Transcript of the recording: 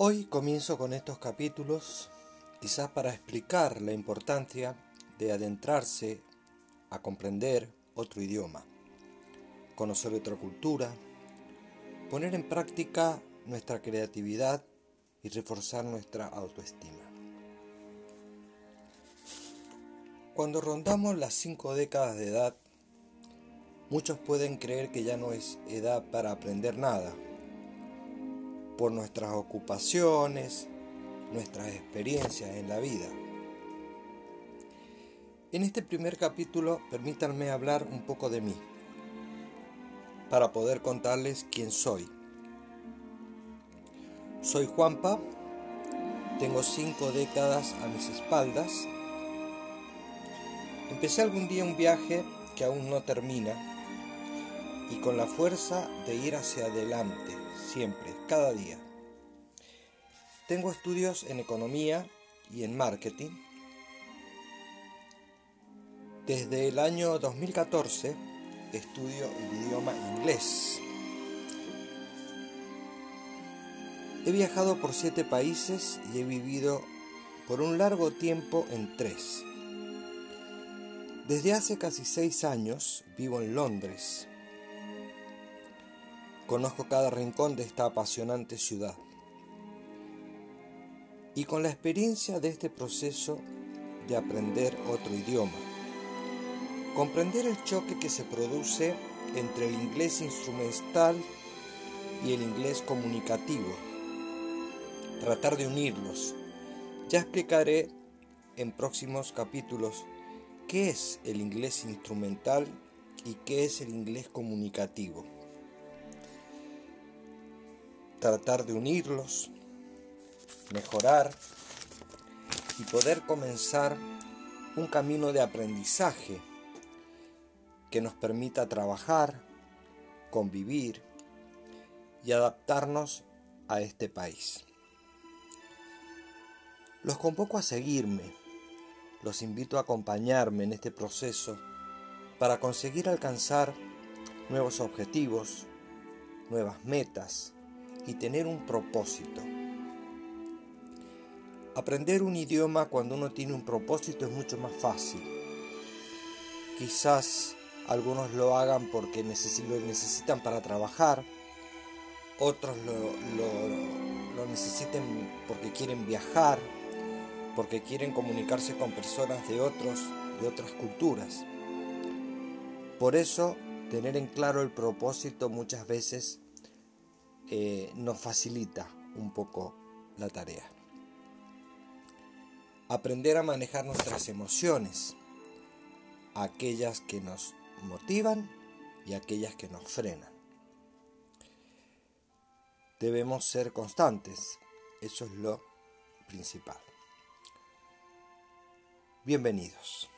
Hoy comienzo con estos capítulos quizás para explicar la importancia de adentrarse a comprender otro idioma, conocer otra cultura, poner en práctica nuestra creatividad y reforzar nuestra autoestima. Cuando rondamos las cinco décadas de edad, muchos pueden creer que ya no es edad para aprender nada, por nuestras ocupaciones, nuestras experiencias en la vida. En este primer capítulo permítanme hablar un poco de mí, para poder contarles quién soy. Soy Juanpa, tengo cinco décadas a mis espaldas. Empecé algún día un viaje que aún no termina con la fuerza de ir hacia adelante, siempre, cada día. Tengo estudios en economía y en marketing. Desde el año 2014 estudio el idioma inglés. He viajado por siete países y he vivido por un largo tiempo en tres. Desde hace casi seis años vivo en Londres. Conozco cada rincón de esta apasionante ciudad. Y con la experiencia de este proceso de aprender otro idioma, comprender el choque que se produce entre el inglés instrumental y el inglés comunicativo, tratar de unirlos. Ya explicaré en próximos capítulos qué es el inglés instrumental y qué es el inglés comunicativo. Tratar de unirlos, mejorar y poder comenzar un camino de aprendizaje que nos permita trabajar, convivir y adaptarnos a este país. Los convoco a seguirme, los invito a acompañarme en este proceso para conseguir alcanzar nuevos objetivos, nuevas metas y tener un propósito. Aprender un idioma cuando uno tiene un propósito es mucho más fácil. Quizás algunos lo hagan porque lo necesitan para trabajar, otros lo, lo necesiten porque quieren viajar, porque quieren comunicarse con personas de otros, de otras culturas. Por eso, tener en claro el propósito muchas veces eh, nos facilita un poco la tarea. Aprender a manejar nuestras emociones, aquellas que nos motivan y aquellas que nos frenan. Debemos ser constantes, eso es lo principal. Bienvenidos.